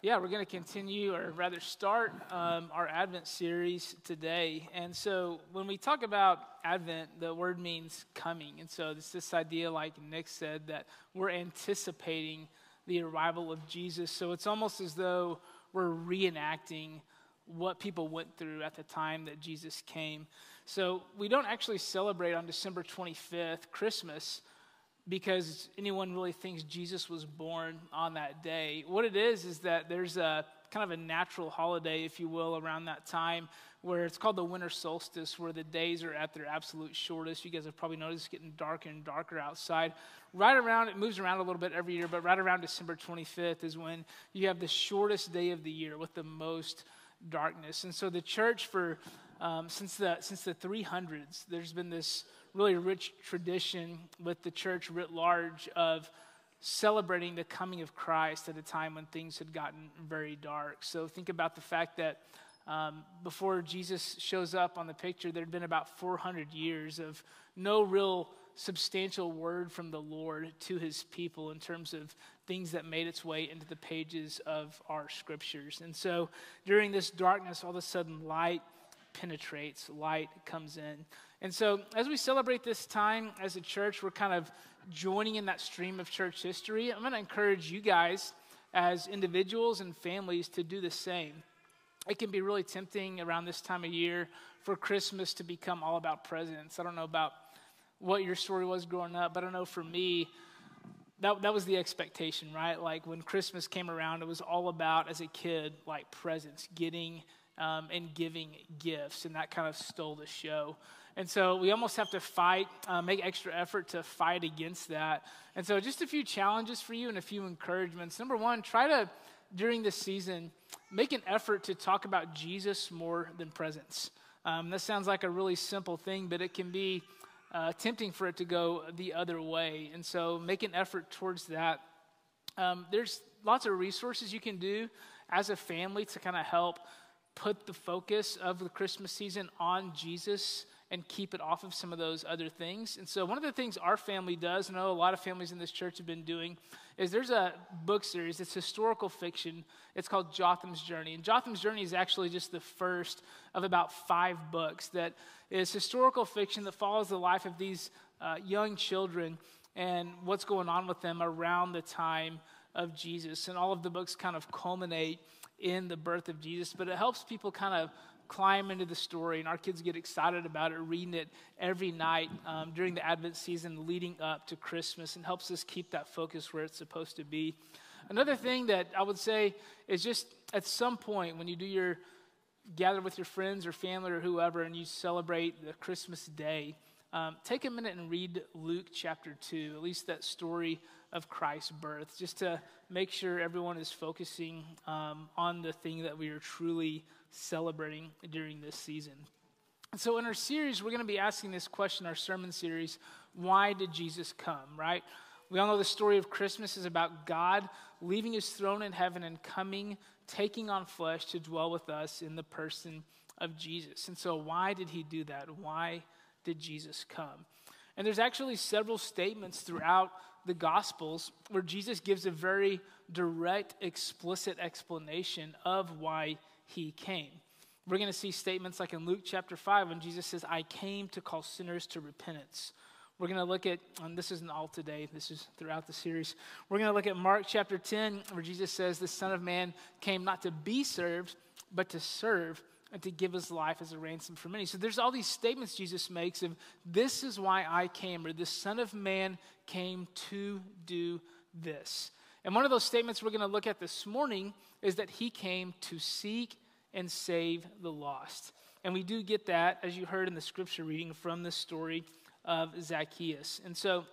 Yeah, we're going to continue, or rather start um, our Advent series today. And so, when we talk about Advent, the word means coming. And so, it's this idea, like Nick said, that we're anticipating the arrival of Jesus. So, it's almost as though we're reenacting what people went through at the time that Jesus came. So, we don't actually celebrate on December 25th, Christmas because anyone really thinks Jesus was born on that day. What it is, is that there's a kind of a natural holiday, if you will, around that time where it's called the winter solstice, where the days are at their absolute shortest. You guys have probably noticed it's getting darker and darker outside. Right around, it moves around a little bit every year, but right around December 25th is when you have the shortest day of the year with the most darkness. And so the church, for um, since the since the 300s, there's been this really rich tradition with the church writ large of celebrating the coming of Christ at a time when things had gotten very dark. So think about the fact that um, before Jesus shows up on the picture, there had been about 400 years of no real substantial word from the Lord to his people in terms of things that made its way into the pages of our scriptures. And so during this darkness, all of a sudden light penetrates, light comes in. And so, as we celebrate this time as a church, we're kind of joining in that stream of church history. I'm going to encourage you guys, as individuals and families, to do the same. It can be really tempting around this time of year for Christmas to become all about presents. I don't know about what your story was growing up, but I know for me, that, that was the expectation, right? Like when Christmas came around, it was all about, as a kid, like presents, getting um, and giving gifts, and that kind of stole the show. And so we almost have to fight, uh, make extra effort to fight against that. And so, just a few challenges for you and a few encouragements. Number one, try to, during this season, make an effort to talk about Jesus more than presents. Um, that sounds like a really simple thing, but it can be uh, tempting for it to go the other way. And so, make an effort towards that. Um, there's lots of resources you can do as a family to kind of help put the focus of the Christmas season on Jesus and keep it off of some of those other things. And so, one of the things our family does, and I know a lot of families in this church have been doing, is there's a book series. It's historical fiction. It's called Jotham's Journey. And Jotham's Journey is actually just the first of about five books that is historical fiction that follows the life of these uh, young children and what's going on with them around the time of Jesus. And all of the books kind of culminate in the birth of Jesus, but it helps people kind of climb into the story, and our kids get excited about it, reading it every night um, during the Advent season leading up to Christmas, and helps us keep that focus where it's supposed to be. Another thing that I would say is just at some point when you do your gather with your friends or family or whoever and you celebrate the Christmas day, um, take a minute and read Luke chapter 2, at least that story of Christ's birth, just to make sure everyone is focusing um, on the thing that we are truly celebrating during this season. So, in our series, we're going to be asking this question, our sermon series why did Jesus come, right? We all know the story of Christmas is about God leaving his throne in heaven and coming, taking on flesh to dwell with us in the person of Jesus. And so, why did he do that? Why did Jesus come? And there's actually several statements throughout the Gospels where Jesus gives a very direct, explicit explanation of why he came. We're going to see statements like in Luke chapter 5 when Jesus says, I came to call sinners to repentance. We're going to look at, and this isn't all today, this is throughout the series. We're going to look at Mark chapter 10, where Jesus says, The Son of Man came not to be served, but to serve and to give his life as a ransom for many. So there's all these statements Jesus makes of, This is why I came, or the Son of Man came to do this. And one of those statements we're going to look at this morning is that he came to seek and save the lost. And we do get that, as you heard in the scripture reading from the story of Zacchaeus. And so,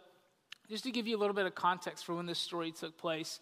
just to give you a little bit of context for when this story took place,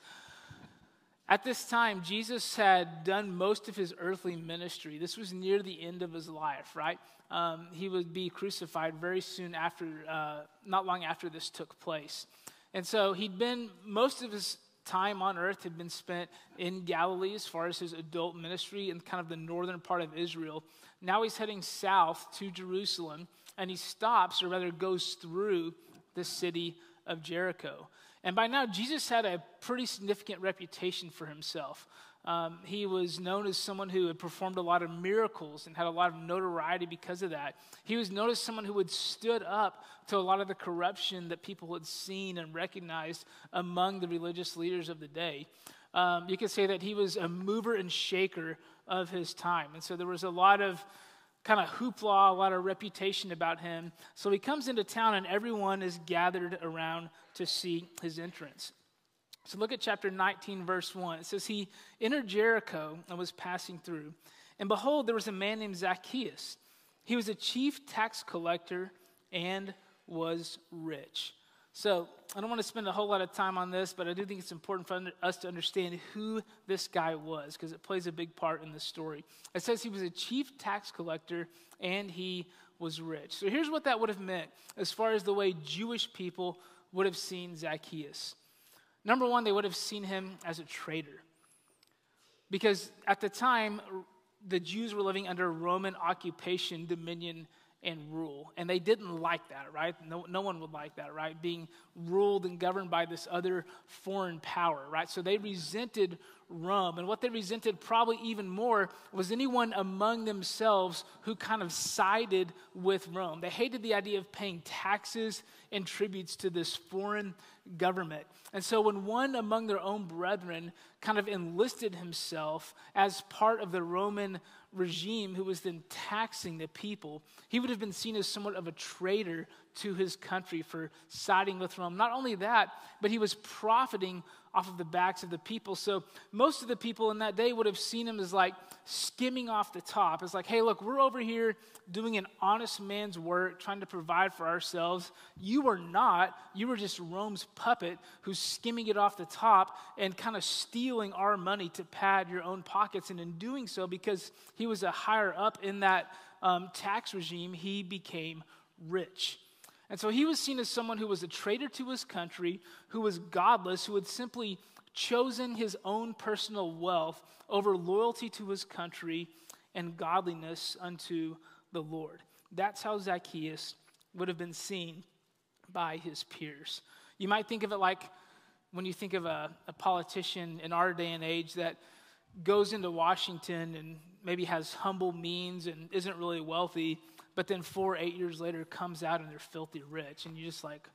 at this time, Jesus had done most of his earthly ministry. This was near the end of his life, right? Um, he would be crucified very soon after, uh, not long after this took place. And so he'd been most of his time on earth had been spent in Galilee as far as his adult ministry in kind of the northern part of Israel. Now he's heading south to Jerusalem and he stops, or rather goes through the city of Jericho. And by now, Jesus had a pretty significant reputation for himself. Um, he was known as someone who had performed a lot of miracles and had a lot of notoriety because of that. He was known as someone who had stood up to a lot of the corruption that people had seen and recognized among the religious leaders of the day. Um, you could say that he was a mover and shaker of his time. And so there was a lot of kind of hoopla, a lot of reputation about him. So he comes into town and everyone is gathered around to see his entrance. So look at chapter 19, verse 1. It says, He entered Jericho and was passing through. And behold, there was a man named Zacchaeus. He was a chief tax collector and was rich. So I don't want to spend a whole lot of time on this, but I do think it's important for us to understand who this guy was because it plays a big part in the story. It says he was a chief tax collector and he was rich. So here's what that would have meant as far as the way Jewish people would have seen Zacchaeus. Number one, they would have seen him as a traitor. Because at the time, the Jews were living under Roman occupation, dominion, and rule. And they didn't like that, right? No, no one would like that, right? Being ruled and governed by this other foreign power, right? So they resented Rome. And what they resented probably even more was anyone among themselves who kind of sided with Rome. They hated the idea of paying taxes and tributes to this foreign government. And so when one among their own brethren kind of enlisted himself as part of the Roman regime who was then taxing the people, he would have been seen as somewhat of a traitor to his country for siding with Rome. Not only that, but he was profiting off of the backs of the people. So most of the people in that day would have seen him as like skimming off the top. It's like, hey, look, we're over here doing an honest man's work, trying to provide for ourselves. You are not. You were just Rome's puppet who's skimming it off the top and kind of stealing our money to pad your own pockets. And in doing so, because he was a higher up in that um, tax regime, he became rich. And so he was seen as someone who was a traitor to his country, who was godless, who had simply chosen his own personal wealth over loyalty to his country and godliness unto the Lord. That's how Zacchaeus would have been seen by his peers. You might think of it like when you think of a, a politician in our day and age that goes into Washington and maybe has humble means and isn't really wealthy but then four, eight years later comes out and they're filthy rich. And you're just like,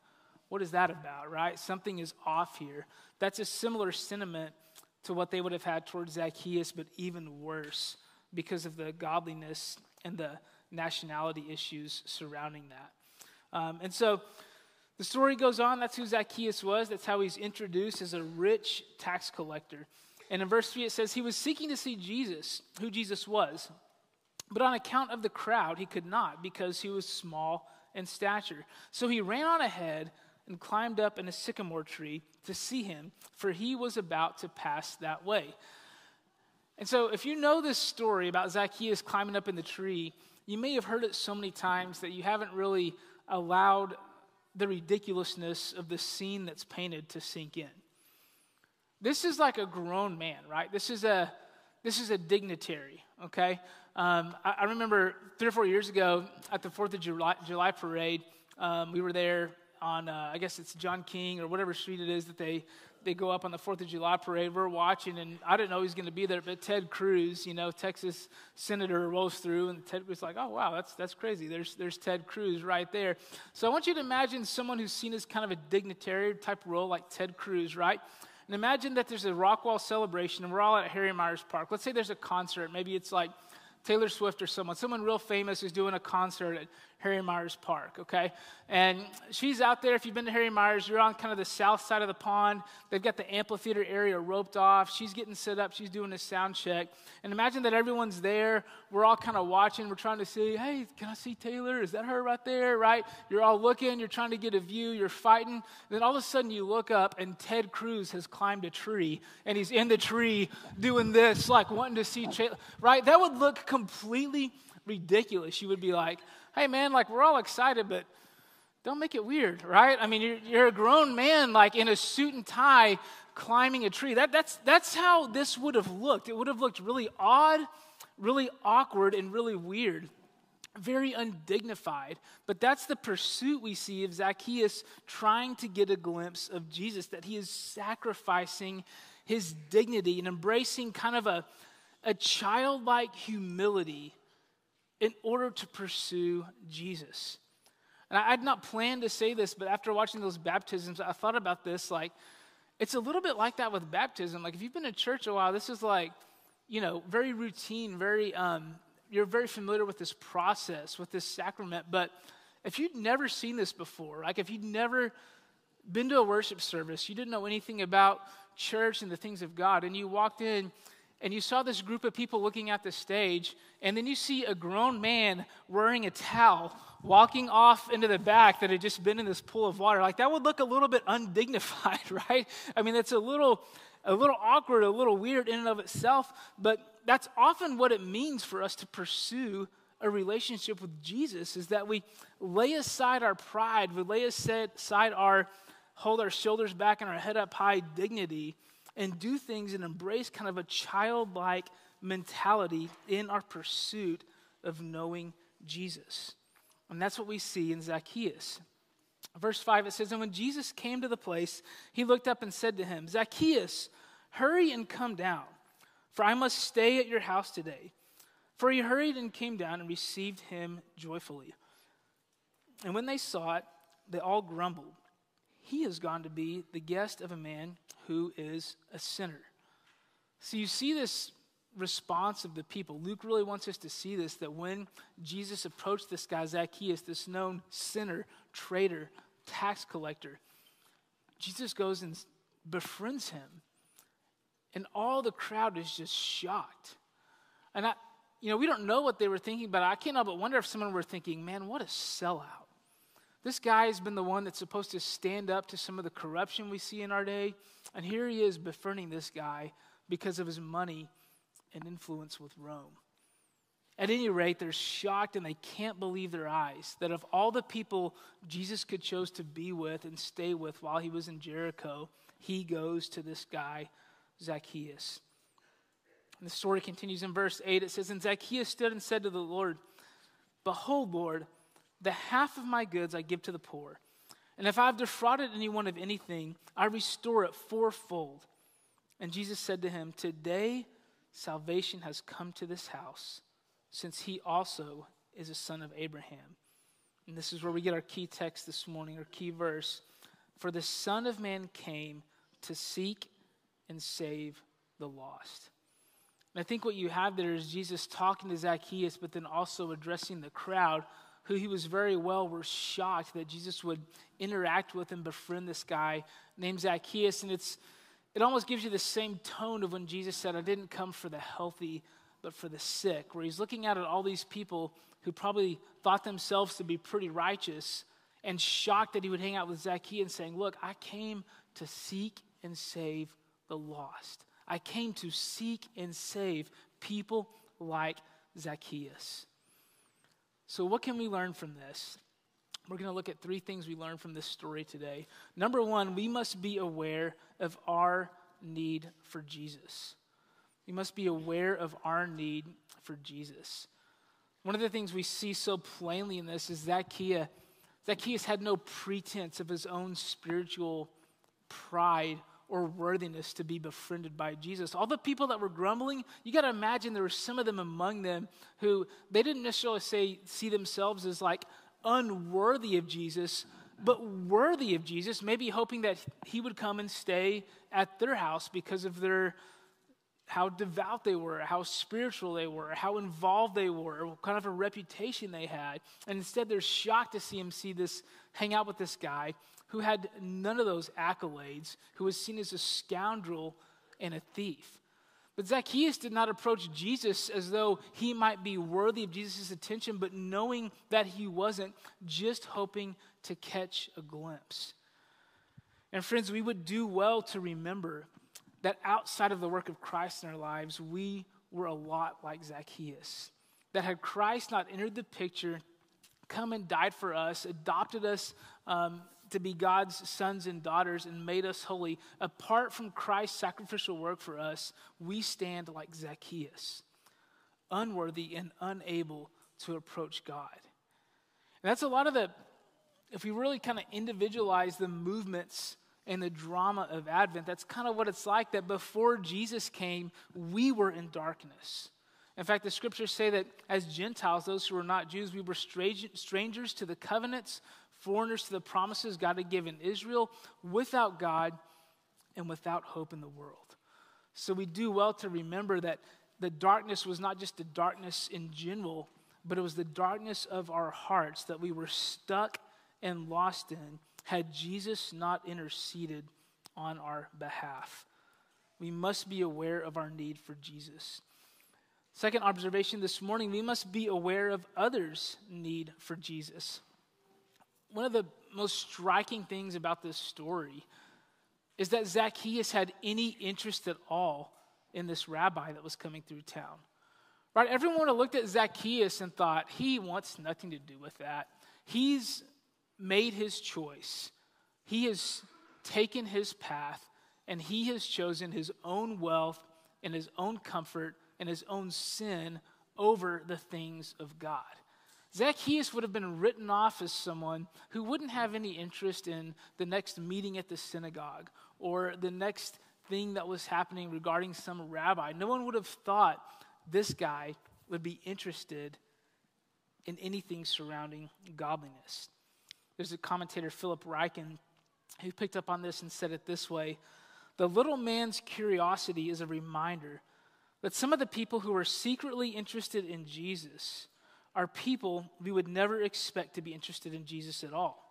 what is that about, right? Something is off here. That's a similar sentiment to what they would have had towards Zacchaeus, but even worse because of the godliness and the nationality issues surrounding that. Um, and so the story goes on. That's who Zacchaeus was. That's how he's introduced as a rich tax collector. And in verse 3, it says, He was seeking to see Jesus, who Jesus was. But on account of the crowd, he could not because he was small in stature. So he ran on ahead and climbed up in a sycamore tree to see him, for he was about to pass that way. And so, if you know this story about Zacchaeus climbing up in the tree, you may have heard it so many times that you haven't really allowed the ridiculousness of the scene that's painted to sink in. This is like a grown man, right? This is a this is a dignitary, okay? Um, I, I, remember three or four years ago at the Fourth of July, July parade, um, we were there on, uh, I guess it's John King or whatever street it is that they, they go up on the Fourth of July parade. We're watching, and I didn't know he was going to be there, but Ted Cruz, you know, Texas senator, rolls through, and Ted was like, "Oh wow, that's that's crazy." There's there's Ted Cruz right there. So I want you to imagine someone who's seen as kind of a dignitary type role, like Ted Cruz, right? And imagine that there's a Rockwall celebration, and we're all at Harry Myers Park. Let's say there's a concert. Maybe it's like Taylor Swift or someone, someone real famous who's doing a concert Harry Myers Park, okay? And she's out there. If you've been to Harry Myers, you're on kind of the south side of the pond. They've got the amphitheater area roped off. She's getting set up. She's doing a sound check. And imagine that everyone's there. We're all kind of watching. We're trying to see, hey, can I see Taylor? Is that her right there, right? You're all looking. You're trying to get a view. You're fighting. And then all of a sudden you look up and Ted Cruz has climbed a tree and he's in the tree doing this, like wanting to see, Taylor, right? That would look completely ridiculous. You would be like, hey, man, like we're all excited, but don't make it weird, right? I mean, you're, you're a grown man, like in a suit and tie, climbing a tree. That, that's, that's how this would have looked. It would have looked really odd, really awkward, and really weird. very undignified. But that's the pursuit we see of Zacchaeus trying to get a glimpse of Jesus, that he is sacrificing his dignity and embracing kind of a, a childlike humility in order to pursue Jesus. And I had not planned to say this, but after watching those baptisms, I thought about this like, it's a little bit like that with baptism. Like, if you've been in church a while, this is like, you know, very routine, very, um, you're very familiar with this process, with this sacrament. But if you'd never seen this before, like if you'd never been to a worship service, you didn't know anything about church and the things of God, and you walked in and you saw this group of people looking at the stage, and then you see a grown man wearing a towel walking off into the back that had just been in this pool of water. Like that would look a little bit undignified, right? I mean, that's a little a little awkward, a little weird in and of itself, but that's often what it means for us to pursue a relationship with Jesus is that we lay aside our pride, we lay aside our hold our shoulders back and our head up high dignity and do things and embrace kind of a childlike mentality in our pursuit of knowing Jesus. And that's what we see in Zacchaeus. Verse 5, it says, And when Jesus came to the place, he looked up and said to him, Zacchaeus, hurry and come down, for I must stay at your house today. For he hurried and came down and received him joyfully. And when they saw it, they all grumbled. He has gone to be the guest of a man who is a sinner. So you see this response of the people. Luke really wants us to see this that when Jesus approached this guy, Zacchaeus, this known sinner, traitor, tax collector, Jesus goes and befriends him. And all the crowd is just shocked. And I, you know, we don't know what they were thinking, but I can't help but wonder if someone were thinking, man, what a sellout. This guy has been the one that's supposed to stand up to some of the corruption we see in our day. And here he is befriending this guy because of his money and influence with Rome. At any rate, they're shocked and they can't believe their eyes that of all the people Jesus could chose to be with and stay with while he was in Jericho, he goes to this guy, Zacchaeus. And the story continues in verse 8. It says, And Zacchaeus stood and said to the Lord, Behold, Lord, the half of my goods I give to the poor. And if I've defrauded anyone of anything, I restore it fourfold. And Jesus said to him, Today salvation has come to this house, since he also is a son of Abraham. And this is where we get our key text this morning, our key verse. For the Son of Man came to seek and save the lost. And I think what you have there is Jesus talking to Zacchaeus, but then also addressing the crowd, who he was very well were shocked that Jesus would interact with and befriend this guy named Zacchaeus. And it's it almost gives you the same tone of when Jesus said, I didn't come for the healthy, but for the sick, where he's looking out at all these people who probably thought themselves to be pretty righteous and shocked that he would hang out with Zacchaeus and saying, Look, I came to seek and save the lost. I came to seek and save people like Zacchaeus. So, what can we learn from this? We're going to look at three things we learned from this story today. Number one, we must be aware of our need for Jesus. We must be aware of our need for Jesus. One of the things we see so plainly in this is Zacchaeus. Zacchaeus had no pretense of his own spiritual pride or worthiness to be befriended by Jesus. All the people that were grumbling, you got to imagine there were some of them among them who they didn't necessarily say see themselves as like unworthy of Jesus, but worthy of Jesus, maybe hoping that he would come and stay at their house because of their how devout they were, how spiritual they were, how involved they were, what kind of a reputation they had. And instead, they're shocked to see him see this, hang out with this guy who had none of those accolades, who was seen as a scoundrel and a thief. But Zacchaeus did not approach Jesus as though he might be worthy of Jesus' attention, but knowing that he wasn't, just hoping to catch a glimpse. And friends, we would do well to remember that outside of the work of Christ in our lives, we were a lot like Zacchaeus. That had Christ not entered the picture, come and died for us, adopted us um, to be God's sons and daughters and made us holy, apart from Christ's sacrificial work for us, we stand like Zacchaeus, unworthy and unable to approach God. And that's a lot of the, if we really kind of individualize the movements and the drama of Advent, that's kind of what it's like that before Jesus came, we were in darkness. In fact, the scriptures say that as Gentiles, those who were not Jews, we were strangers to the covenants, foreigners to the promises God had given Israel, without God and without hope in the world. So we do well to remember that the darkness was not just the darkness in general, but it was the darkness of our hearts that we were stuck and lost in had Jesus not interceded on our behalf. We must be aware of our need for Jesus. Second observation this morning we must be aware of others' need for Jesus. One of the most striking things about this story is that Zacchaeus had any interest at all in this rabbi that was coming through town. Right? Everyone would have looked at Zacchaeus and thought, he wants nothing to do with that. He's made his choice, he has taken his path, and he has chosen his own wealth and his own comfort and his own sin over the things of God. Zacchaeus would have been written off as someone who wouldn't have any interest in the next meeting at the synagogue or the next thing that was happening regarding some rabbi. No one would have thought this guy would be interested in anything surrounding godliness. There's a commentator, Philip Ryken, who picked up on this and said it this way The little man's curiosity is a reminder that some of the people who are secretly interested in Jesus are people we would never expect to be interested in Jesus at all.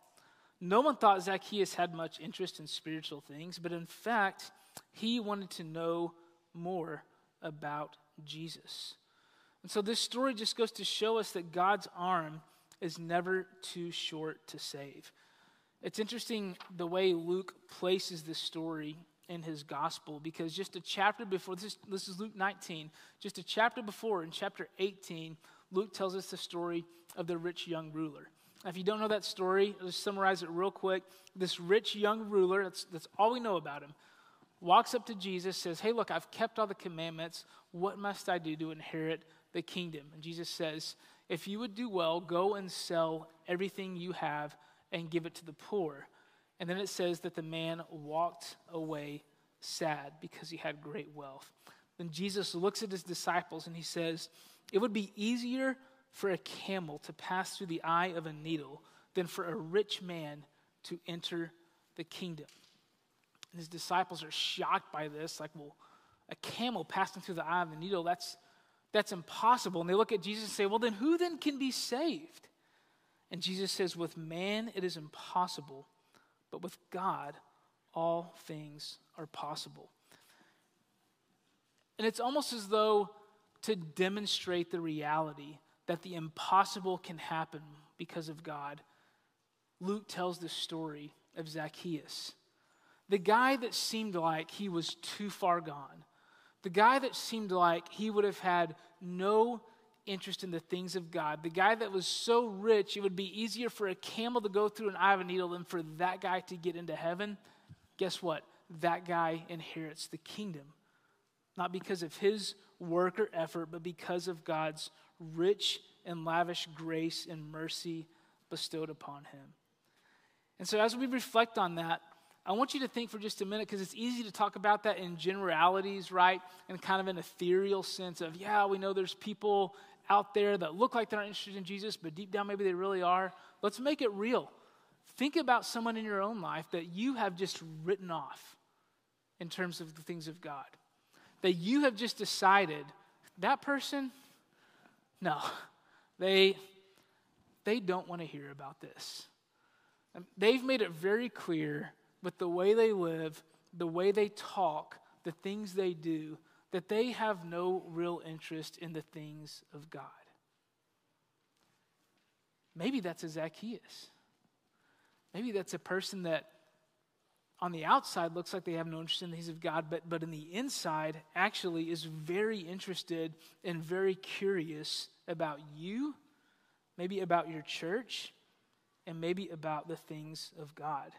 No one thought Zacchaeus had much interest in spiritual things, but in fact, he wanted to know more about Jesus. And so this story just goes to show us that God's arm is never too short to save. It's interesting the way Luke places this story in his gospel because just a chapter before, this is, this is Luke 19, just a chapter before, in chapter 18, Luke tells us the story of the rich young ruler. Now, if you don't know that story, I'll just summarize it real quick. This rich young ruler, that's, that's all we know about him, walks up to Jesus, says, Hey, look, I've kept all the commandments. What must I do to inherit the kingdom? And Jesus says, If you would do well, go and sell everything you have and give it to the poor. And then it says that the man walked away sad because he had great wealth. Then Jesus looks at his disciples and he says, It would be easier for a camel to pass through the eye of a needle than for a rich man to enter the kingdom. And his disciples are shocked by this, like, well, a camel passing through the eye of the needle, that's, that's impossible. And they look at Jesus and say, well, then who then can be saved? And Jesus says, with man it is impossible, but with God all things are possible. And it's almost as though to demonstrate the reality that the impossible can happen because of God, Luke tells the story of Zacchaeus. The guy that seemed like he was too far gone, the guy that seemed like he would have had no interest in the things of God, the guy that was so rich it would be easier for a camel to go through an eye of a needle than for that guy to get into heaven. Guess what? That guy inherits the kingdom. Not because of his work or effort, but because of God's rich and lavish grace and mercy bestowed upon him. And so, as we reflect on that, I want you to think for just a minute because it's easy to talk about that in generalities, right? And kind of an ethereal sense of, yeah, we know there's people out there that look like they're not interested in Jesus, but deep down maybe they really are. Let's make it real. Think about someone in your own life that you have just written off in terms of the things of God. That you have just decided that person, no, they, they don't want to hear about this. They've made it very clear with the way they live, the way they talk, the things they do, that they have no real interest in the things of God. Maybe that's a Zacchaeus. Maybe that's a person that on the outside looks like they have no interest in the things of God, but, but in the inside actually is very interested and very curious about you, maybe about your church, and maybe about the things of God.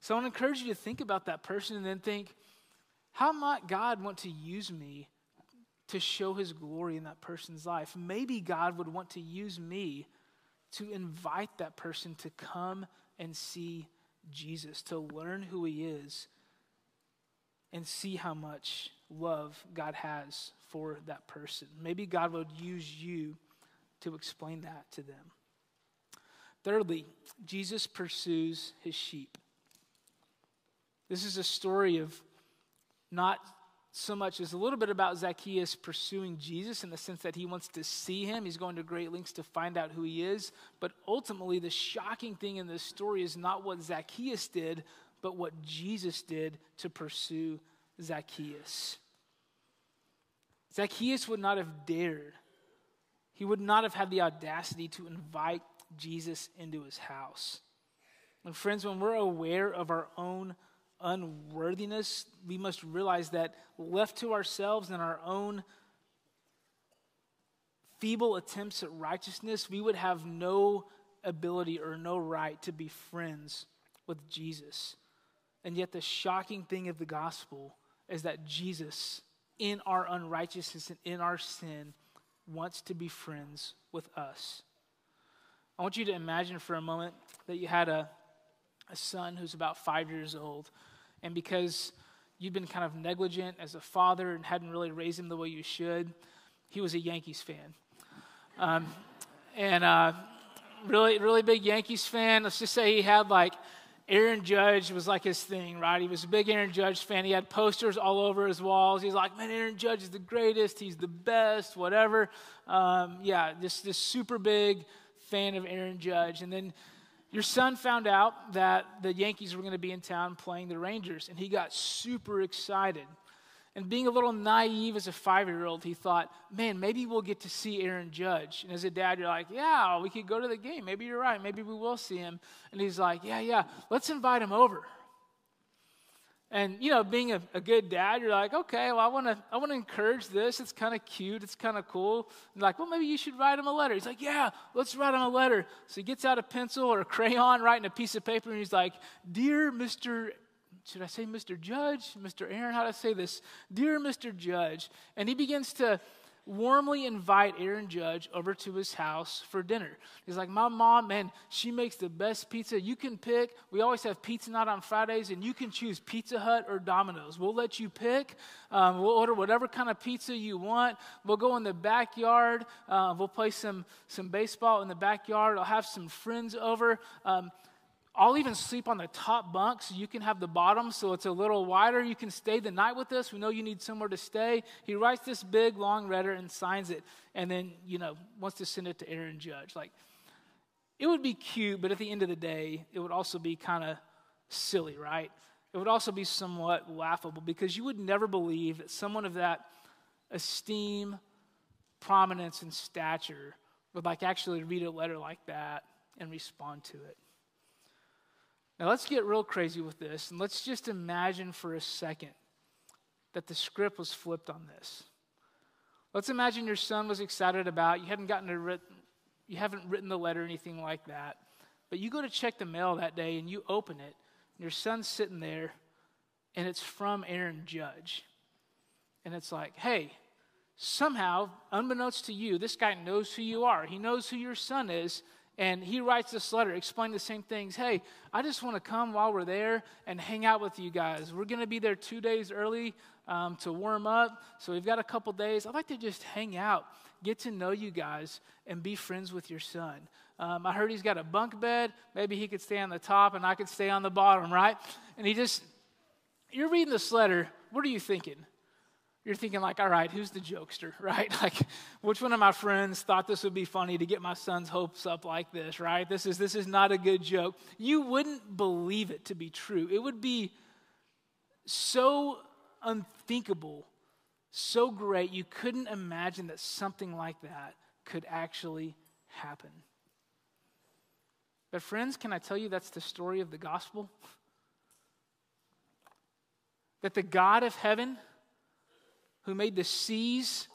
So I want to encourage you to think about that person and then think, how might God want to use me to show his glory in that person's life. Maybe God would want to use me to invite that person to come and see Jesus, to learn who he is, and see how much love God has for that person. Maybe God would use you to explain that to them. Thirdly, Jesus pursues his sheep. This is a story of not so much as a little bit about Zacchaeus pursuing Jesus in the sense that he wants to see him. He's going to great lengths to find out who he is. But ultimately, the shocking thing in this story is not what Zacchaeus did, but what Jesus did to pursue Zacchaeus. Zacchaeus would not have dared, he would not have had the audacity to invite Jesus into his house. And friends, when we're aware of our own unworthiness, we must realize that left to ourselves and our own feeble attempts at righteousness, we would have no ability or no right to be friends with Jesus. And yet, the shocking thing of the gospel is that Jesus, in our unrighteousness and in our sin, wants to be friends with us. I want you to imagine for a moment that you had a, a son who's about five years old and because you'd been kind of negligent as a father and hadn't really raised him the way you should, he was a Yankees fan. Um, and uh, really, really big Yankees fan. Let's just say he had like Aaron Judge was like his thing, right? He was a big Aaron Judge fan. He had posters all over his walls. He's like, man, Aaron Judge is the greatest. He's the best, whatever. Um, yeah, this, this super big fan of Aaron Judge. And then your son found out that the Yankees were going to be in town playing the Rangers, and he got super excited. And being a little naive as a five year old, he thought, man, maybe we'll get to see Aaron Judge. And as a dad, you're like, yeah, we could go to the game. Maybe you're right. Maybe we will see him. And he's like, yeah, yeah, let's invite him over. And you know, being a, a, good dad, you're like, okay, well, I want to, I want to encourage this. It's kind of cute. It's kind of cool. And like, well, maybe you should write him a letter. He's like, yeah, let's write him a letter. So he gets out a pencil or a crayon, writing a piece of paper, and he's like, dear Mr. Should I say Mr. Judge, Mr. Aaron? How do I say this? Dear Mr. Judge, and he begins to warmly invite Aaron Judge over to his house for dinner. He's like, My mom, man, she makes the best pizza you can pick. We always have pizza night on Fridays, and you can choose Pizza Hut or Domino's. We'll let you pick. Um, we'll order whatever kind of pizza you want. We'll go in the backyard. Uh, we'll play some, some baseball in the backyard. I'll have some friends over. Um, I'll even sleep on the top bunk so you can have the bottom so it's a little wider. You can stay the night with us. We know you need somewhere to stay. He writes this big, long letter and signs it, and then, you know, wants to send it to Aaron Judge. Like, it would be cute, but at the end of the day, it would also be kind of silly, right? It would also be somewhat laughable because you would never believe that someone of that esteem, prominence, and stature would like actually read a letter like that and respond to it. Now let's get real crazy with this and let's just imagine for a second that the script was flipped on this. Let's imagine your son was excited about, you hadn't gotten a written, you haven't written the letter or anything like that, but you go to check the mail that day and you open it, and your son's sitting there, and it's from Aaron Judge. And it's like, hey, somehow, unbeknownst to you, this guy knows who you are. He knows who your son is, and he writes this letter explaining the same things. Hey, I just want to come while we're there and hang out with you guys. We're going to be there two days early um, to warm up. So we've got a couple days. I'd like to just hang out, get to know you guys, and be friends with your son. Um, I heard he's got a bunk bed. Maybe he could stay on the top and I could stay on the bottom, right? And he just, you're reading this letter. What are you thinking? You're thinking like all right who's the jokester? Right? Like which one of my friends thought this would be funny to get my son's hopes up like this right? This is this is not a good joke. You wouldn't believe it to be true. It would be so unthinkable so great you couldn't imagine that something like that could actually happen. But friends can i tell you that's the story of the gospel? That the god of heaven who made the seas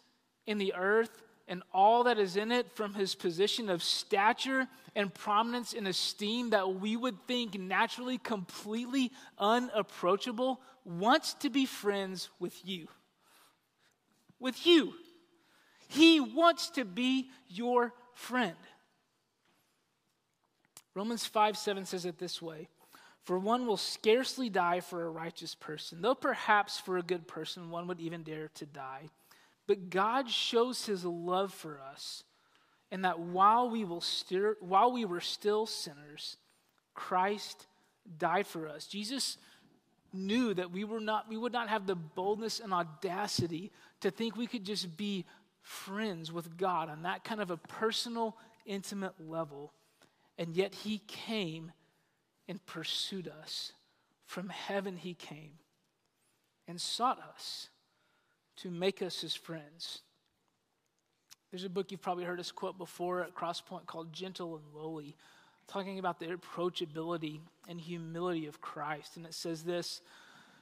and the earth and all that is in it from his position of stature and prominence and esteem that we would think naturally completely unapproachable, wants to be friends with you. With you. He wants to be your friend. Romans 5 7 says it this way For one will scarcely die for a righteous person, though perhaps for a good person one would even dare to die. But God shows his love for us, and that while we, will stir, while we were still sinners, Christ died for us. Jesus knew that we, were not, we would not have the boldness and audacity to think we could just be friends with God on that kind of a personal, intimate level. And yet he came and pursued us. From heaven he came and sought us to make us his friends. There's a book you've probably heard us quote before at Crosspoint called Gentle and Lowly, talking about the approachability and humility of Christ. And it says this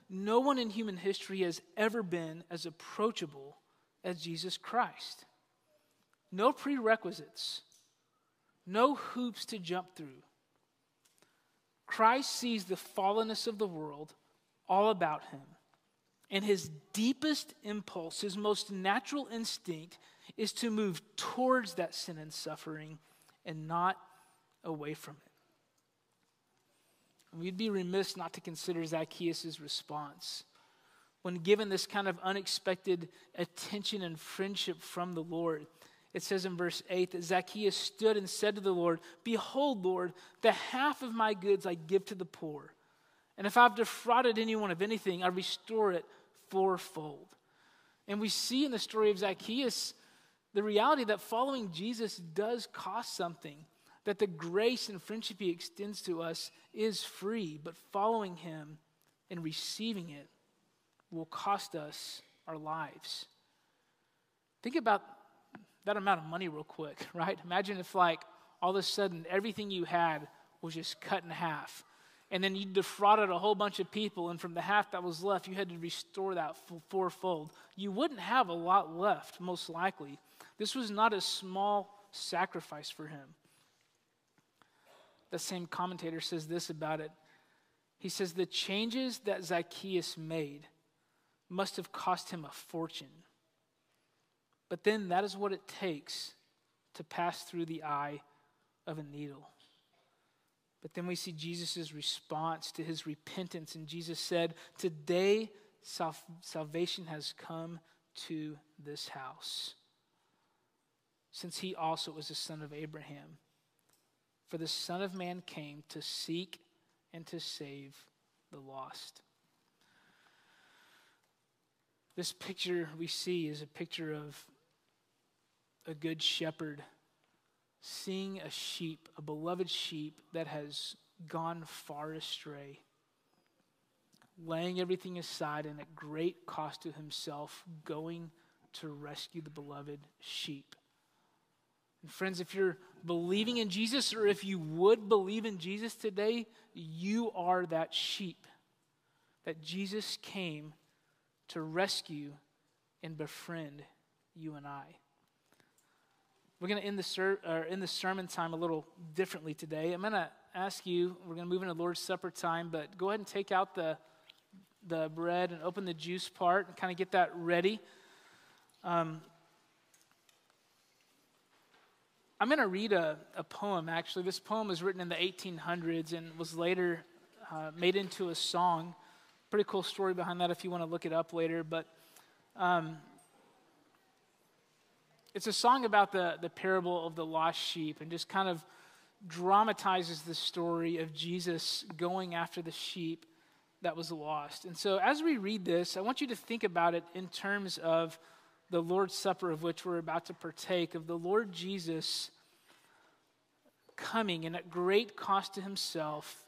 No one in human history has ever been as approachable as Jesus Christ. No prerequisites, no hoops to jump through. Christ sees the fallenness of the world all about him and his deepest impulse, his most natural instinct, is to move towards that sin and suffering and not away from it. And we'd be remiss not to consider Zacchaeus' response when given this kind of unexpected attention and friendship from the Lord. It says in verse 8 that Zacchaeus stood and said to the Lord, Behold, Lord, the half of my goods I give to the poor. And if I've defrauded anyone of anything, I restore it fourfold. And we see in the story of Zacchaeus the reality that following Jesus does cost something, that the grace and friendship he extends to us is free, but following him and receiving it will cost us our lives. Think about that amount of money real quick, right? Imagine if, like, all of a sudden everything you had was just cut in half and then you defrauded a whole bunch of people, and from the half that was left, you had to restore that fourfold. You wouldn't have a lot left, most likely. This was not a small sacrifice for him. The same commentator says this about it. He says, The changes that Zacchaeus made must have cost him a fortune. But then that is what it takes to pass through the eye of a needle. But then we see Jesus' response to his repentance. And Jesus said, Today sal- salvation has come to this house, since he also was the son of Abraham. For the Son of Man came to seek and to save the lost. This picture we see is a picture of a good shepherd seeing a sheep, a beloved sheep that has gone far astray, laying everything aside and at great cost to himself, going to rescue the beloved sheep. And friends, if you're believing in Jesus or if you would believe in Jesus today, you are that sheep that Jesus came to rescue and befriend you and I. We're going to end the, ser- end the sermon time a little differently today. I'm going to ask you, we're going to move into Lord's Supper time, but go ahead and take out the, the bread and open the juice part and kind of get that ready. Um, I'm going to read a, a poem, actually. This poem was written in the 1800s and was later uh, made into a song. Pretty cool story behind that if you want to look it up later. But um, it's a song about the, the parable of the lost sheep and just kind of dramatizes the story of Jesus going after the sheep that was lost. And so, as we read this, I want you to think about it in terms of the Lord's Supper, of which we're about to partake, of the Lord Jesus coming and at great cost to himself,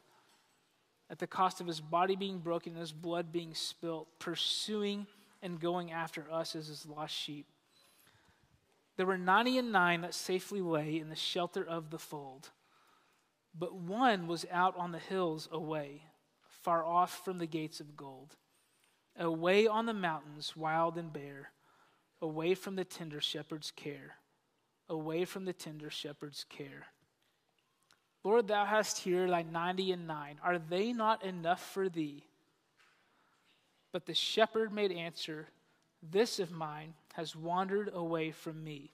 at the cost of his body being broken and his blood being spilt, pursuing and going after us as his lost sheep. There were 90 and 9 that safely lay in the shelter of the fold, but one was out on the hills away, far off from the gates of gold, away on the mountains, wild and bare, away from the tender shepherd's care, away from the tender shepherd's care. Lord, thou hast here thy 90 and 9. Are they not enough for thee? But the shepherd made answer, This of mine has wandered away from me.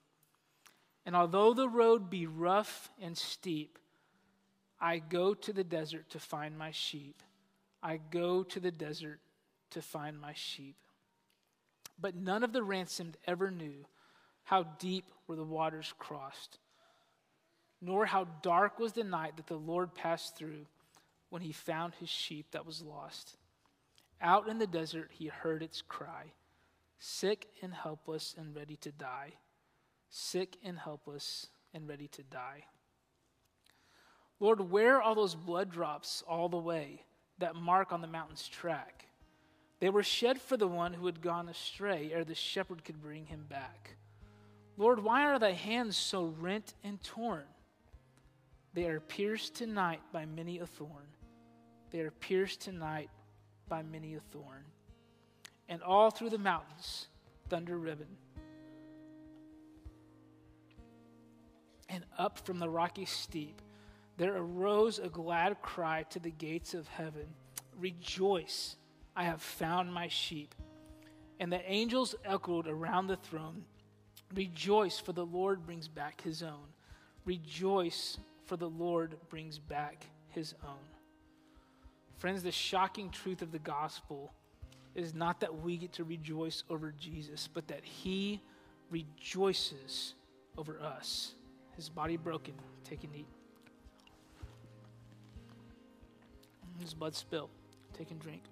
And although the road be rough and steep, I go to the desert to find my sheep. I go to the desert to find my sheep. But none of the ransomed ever knew how deep were the waters crossed, nor how dark was the night that the Lord passed through when he found his sheep that was lost. Out in the desert, he heard its cry, sick and helpless and ready to die. Sick and helpless and ready to die. Lord, where are those blood drops all the way that mark on the mountain's track? They were shed for the one who had gone astray ere the shepherd could bring him back. Lord, why are thy hands so rent and torn? They are pierced tonight by many a thorn. They are pierced tonight by many a thorn. And all through the mountains, thunder riven. And up from the rocky steep, there arose a glad cry to the gates of heaven Rejoice, I have found my sheep. And the angels echoed around the throne Rejoice, for the Lord brings back his own. Rejoice, for the Lord brings back his own. Friends, the shocking truth of the gospel is not that we get to rejoice over Jesus, but that he rejoices over us. His body broken. Take and eat. His blood spilled. Take and drink.